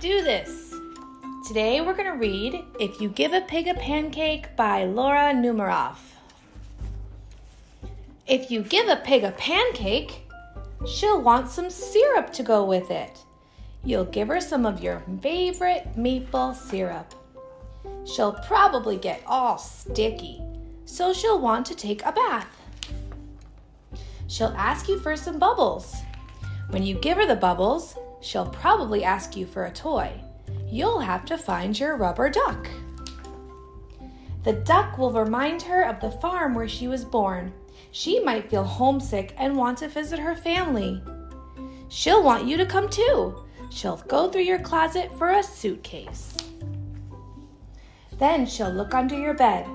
do this. Today we're going to read If You Give a Pig a Pancake by Laura Numeroff. If you give a pig a pancake, she'll want some syrup to go with it. You'll give her some of your favorite maple syrup. She'll probably get all sticky, so she'll want to take a bath. She'll ask you for some bubbles. When you give her the bubbles, she'll probably ask you for a toy. You'll have to find your rubber duck. The duck will remind her of the farm where she was born. She might feel homesick and want to visit her family. She'll want you to come too. She'll go through your closet for a suitcase. Then she'll look under your bed.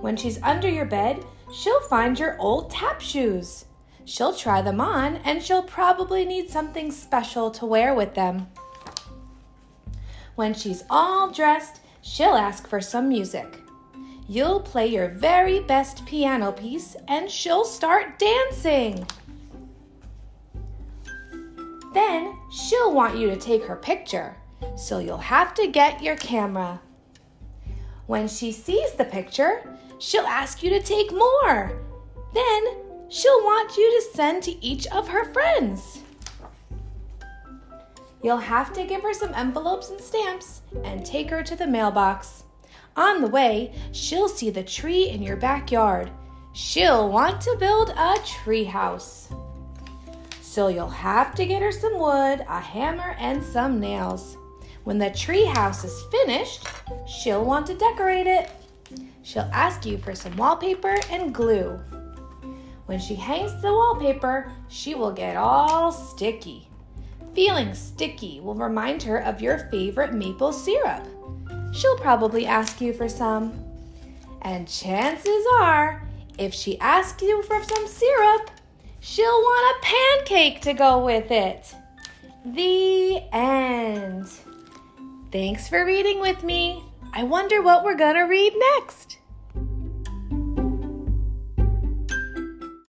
When she's under your bed, she'll find your old tap shoes. She'll try them on and she'll probably need something special to wear with them. When she's all dressed, she'll ask for some music. You'll play your very best piano piece and she'll start dancing. Then she'll want you to take her picture, so you'll have to get your camera. When she sees the picture, she'll ask you to take more. Then she'll want you to send to each of her friends. You'll have to give her some envelopes and stamps and take her to the mailbox. On the way, she'll see the tree in your backyard. She'll want to build a tree house. So you'll have to get her some wood, a hammer, and some nails. When the tree house is finished, she'll want to decorate it. She'll ask you for some wallpaper and glue. When she hangs the wallpaper, she will get all sticky. Feeling sticky will remind her of your favorite maple syrup. She'll probably ask you for some. And chances are, if she asks you for some syrup, she'll want a pancake to go with it. The end. Thanks for reading with me. I wonder what we're going to read next.